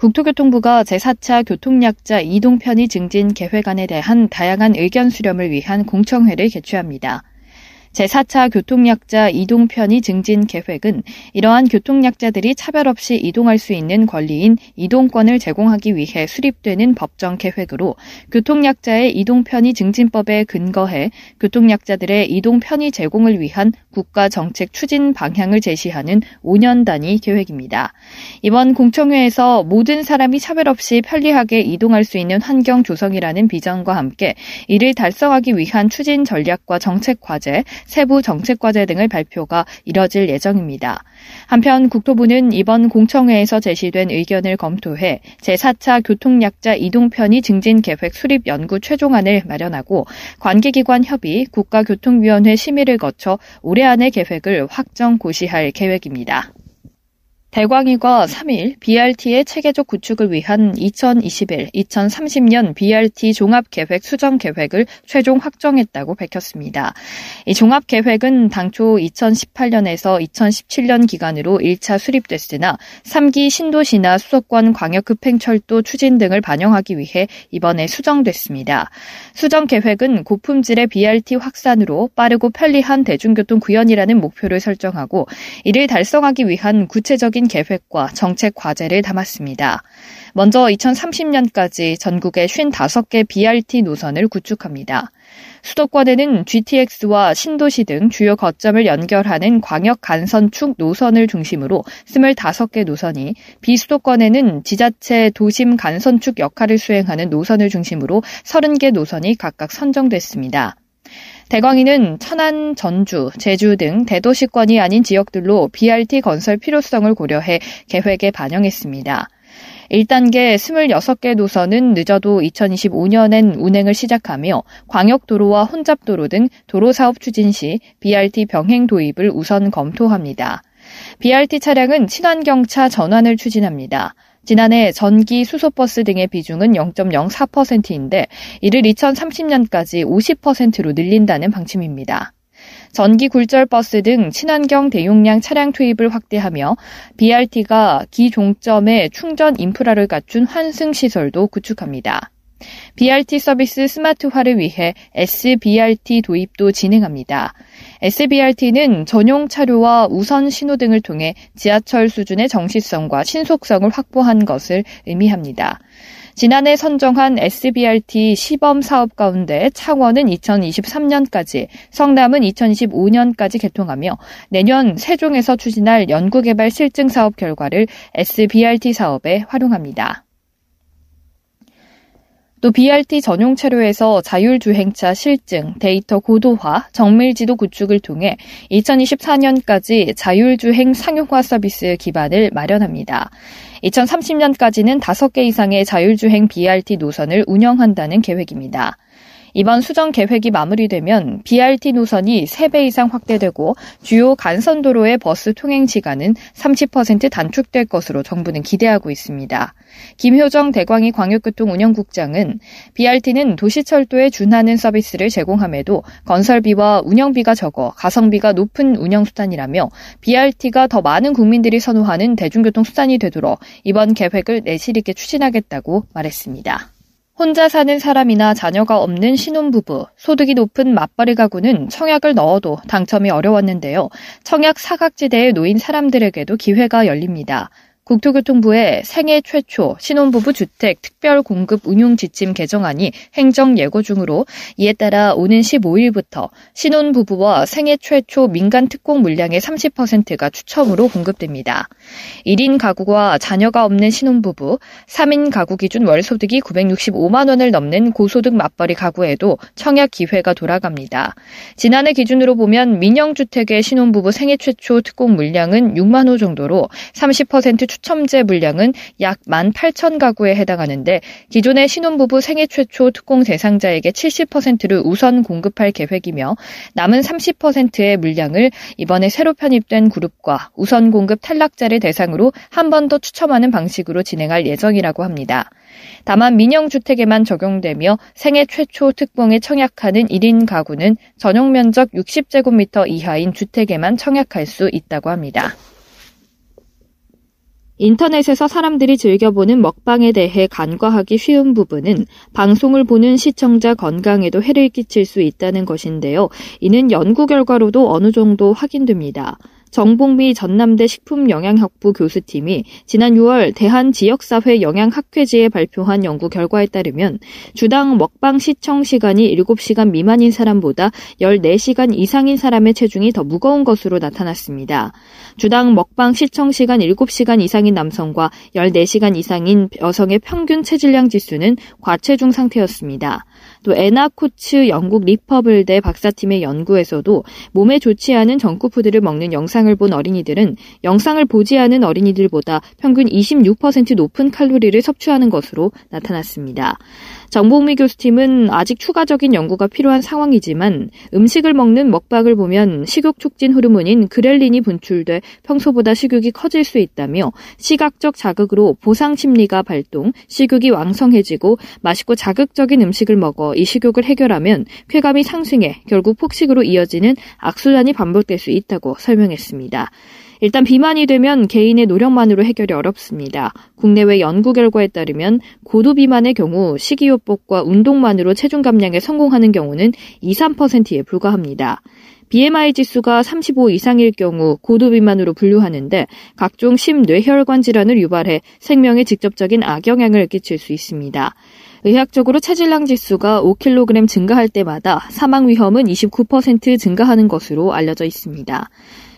국토교통부가 제4차 교통약자 이동 편의 증진 계획안에 대한 다양한 의견 수렴을 위한 공청회를 개최합니다. 제4차 교통약자 이동 편의 증진 계획은 이러한 교통약자들이 차별 없이 이동할 수 있는 권리인 이동권을 제공하기 위해 수립되는 법정 계획으로 교통약자의 이동 편의 증진법에 근거해 교통약자들의 이동 편의 제공을 위한 국가 정책 추진 방향을 제시하는 5년 단위 계획입니다. 이번 공청회에서 모든 사람이 차별 없이 편리하게 이동할 수 있는 환경 조성이라는 비전과 함께 이를 달성하기 위한 추진 전략과 정책 과제, 세부 정책 과제 등을 발표가 이뤄질 예정입니다. 한편 국토부는 이번 공청회에서 제시된 의견을 검토해 제4차 교통약자 이동편의 증진 계획 수립 연구 최종안을 마련하고 관계기관 협의, 국가교통위원회 심의를 거쳐 올해 안에 계획을 확정 고시할 계획입니다. 대광이가 3일 BRT의 체계적 구축을 위한 2021-2030년 BRT 종합계획 수정 계획을 최종 확정했다고 밝혔습니다. 이 종합계획은 당초 2018년에서 2017년 기간으로 1차 수립됐으나 3기 신도시나 수도권 광역급행철도 추진 등을 반영하기 위해 이번에 수정됐습니다. 수정 계획은 고품질의 BRT 확산으로 빠르고 편리한 대중교통 구현이라는 목표를 설정하고 이를 달성하기 위한 구체적인 구체적인 계획과 정책 과제를 담았습니다. 먼저 2030년까지 전국에 55개 BRT 노선을 구축합니다. 수도권에는 GTX와 신도시 등 주요 거점을 연결하는 광역 간선축 노선을 중심으로 25개 노선이, 비수도권에는 지자체 도심 간선축 역할을 수행하는 노선을 중심으로 30개 노선이 각각 선정됐습니다. 대광이는 천안, 전주, 제주 등 대도시권이 아닌 지역들로 BRT 건설 필요성을 고려해 계획에 반영했습니다. 1단계 26개 노선은 늦어도 2025년엔 운행을 시작하며 광역도로와 혼잡도로 등 도로 사업 추진 시 BRT 병행 도입을 우선 검토합니다. BRT 차량은 친환경차 전환을 추진합니다. 지난해 전기 수소버스 등의 비중은 0.04%인데 이를 2030년까지 50%로 늘린다는 방침입니다. 전기 굴절 버스 등 친환경 대용량 차량 투입을 확대하며 BRT가 기종점에 충전 인프라를 갖춘 환승 시설도 구축합니다. BRT 서비스 스마트화를 위해 SBRT 도입도 진행합니다. SBRT는 전용 차료와 우선 신호등을 통해 지하철 수준의 정시성과 신속성을 확보한 것을 의미합니다. 지난해 선정한 SBRT 시범 사업 가운데 창원은 2023년까지, 성남은 2025년까지 개통하며 내년 세종에서 추진할 연구개발 실증 사업 결과를 SBRT 사업에 활용합니다. 또 BRT 전용 차로에서 자율주행차 실증, 데이터 고도화, 정밀지도 구축을 통해 2024년까지 자율주행 상용화 서비스 기반을 마련합니다. 2030년까지는 5개 이상의 자율주행 BRT 노선을 운영한다는 계획입니다. 이번 수정 계획이 마무리되면 BRT 노선이 3배 이상 확대되고 주요 간선 도로의 버스 통행 시간은 30% 단축될 것으로 정부는 기대하고 있습니다. 김효정 대광희 광역교통 운영국장은 BRT는 도시철도에 준하는 서비스를 제공함에도 건설비와 운영비가 적어 가성비가 높은 운영수단이라며 BRT가 더 많은 국민들이 선호하는 대중교통 수단이 되도록 이번 계획을 내실 있게 추진하겠다고 말했습니다. 혼자 사는 사람이나 자녀가 없는 신혼부부, 소득이 높은 맞벌이 가구는 청약을 넣어도 당첨이 어려웠는데요. 청약 사각지대에 놓인 사람들에게도 기회가 열립니다. 국토교통부의 생애 최초 신혼부부 주택 특별 공급 운용 지침 개정안이 행정 예고 중으로 이에 따라 오는 15일부터 신혼부부와 생애 최초 민간 특공 물량의 30%가 추첨으로 공급됩니다. 1인 가구와 자녀가 없는 신혼부부, 3인 가구 기준 월 소득이 965만 원을 넘는 고소득 맞벌이 가구에도 청약 기회가 돌아갑니다. 지난해 기준으로 보면 민영주택의 신혼부부 생애 최초 특공 물량은 6만 호 정도로 30% 추첨 추첨제 물량은 약 18,000가구에 해당하는데 기존의 신혼부부 생애 최초 특공 대상자에게 70%를 우선 공급할 계획이며 남은 30%의 물량을 이번에 새로 편입된 그룹과 우선 공급 탈락자를 대상으로 한 번 더 추첨하는 방식으로 진행할 예정이라고 합니다. 다만 민영주택에만 적용되며 생애 최초 특공에 청약하는 1인 가구는 전용 면적 60제곱미터 이하인 주택에만 청약할 수 있다고 합니다. 인터넷에서 사람들이 즐겨보는 먹방에 대해 간과하기 쉬운 부분은 방송을 보는 시청자 건강에도 해를 끼칠 수 있다는 것인데요. 이는 연구 결과로도 어느 정도 확인됩니다. 정봉미 전남대 식품영양학부 교수팀이 지난 6월 대한지역사회 영양학회지에 발표한 연구 결과에 따르면 주당 먹방 시청 시간이 7시간 미만인 사람보다 14시간 이상인 사람의 체중이 더 무거운 것으로 나타났습니다. 주당 먹방 시청 시간 7시간 이상인 남성과 14시간 이상인 여성의 평균 체질량 지수는 과체중 상태였습니다. 또 에나코츠 영국 리퍼블대 박사팀의 연구에서도 몸에 좋지 않은 정크푸드를 먹는 영상을 본 어린이들은 영상을 보지 않은 어린이들보다 평균 26% 높은 칼로리를 섭취하는 것으로 나타났습니다. 정복미 교수팀은 아직 추가적인 연구가 필요한 상황이지만 음식을 먹는 먹방을 보면 식욕 촉진 호르몬인 그렐린이 분출돼 평소보다 식욕이 커질 수 있다며 시각적 자극으로 보상 심리가 발동, 식욕이 왕성해지고 맛있고 자극적인 음식을 먹어 이 식욕을 해결하면 쾌감이 상승해 결국 폭식으로 이어지는 악순환이 반복될 수 있다고 설명했습니다. 일단 비만이 되면 개인의 노력만으로 해결이 어렵습니다. 국내외 연구 결과에 따르면 고도 비만의 경우 식이요법과 운동만으로 체중 감량에 성공하는 경우는 2, 3%에 불과합니다. BMI 지수가 35 이상일 경우 고도 비만으로 분류하는데 각종 심뇌혈관 질환을 유발해 생명에 직접적인 악영향을 끼칠 수 있습니다. 의학적으로 체질량 지수가 5kg 증가할 때마다 사망 위험은 29% 증가하는 것으로 알려져 있습니다.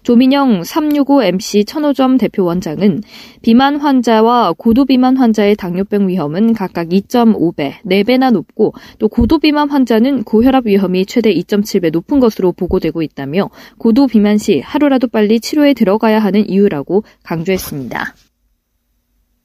조민영 365MC 천호점 대표 원장은 비만 환자와 고도비만 환자의 당뇨병 위험은 각각 2.5배, 4배나 높고 또 고도비만 환자는 고혈압 위험이 최대 2.7배 높은 것으로 보고되고 있다며 고도비만 시 하루라도 빨리 치료에 들어가야 하는 이유라고 강조했습니다.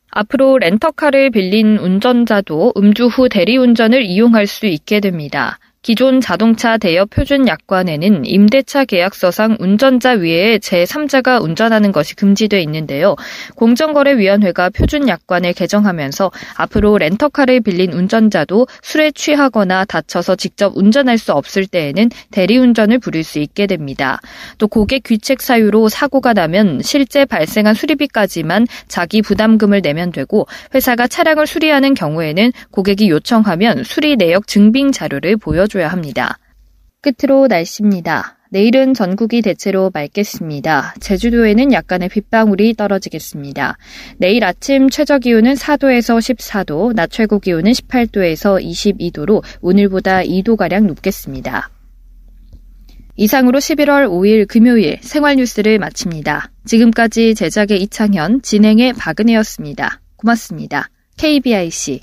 앞으로 렌터카를 빌린 운전자도 음주 후 대리운전을 이용할 수 있게 됩니다. 기존 자동차 대여 표준 약관에는 임대차 계약서상 운전자 외에 제3자가 운전하는 것이 금지돼 있는데요. 공정거래위원회가 표준 약관을 개정하면서 앞으로 렌터카를 빌린 운전자도 술에 취하거나 다쳐서 직접 운전할 수 없을 때에는 대리운전을 부릴 수 있게 됩니다. 또 고객 귀책 사유로 사고가 나면 실제 발생한 수리비까지만 자기 부담금을 내면 되고 회사가 차량을 수리하는 경우에는 고객이 요청하면 수리 내역 증빙 자료를 보여 줘 해줘야 합니다. 끝으로 날씨입니다. 내일은 전국이 대체로 맑겠습니다. 제주도에는 약간의 빗방울이 떨어지겠습니다. 내일 아침 최저 기온은 4도에서 14도, 낮 최고 기온은 18도에서 22도로 오늘보다 2도가량 높겠습니다. 이상으로 11월 5일 금요일 생활 뉴스를 마칩니다. 지금까지 제작의 이창현, 진행의 박은혜였습니다. 고맙습니다. KBIC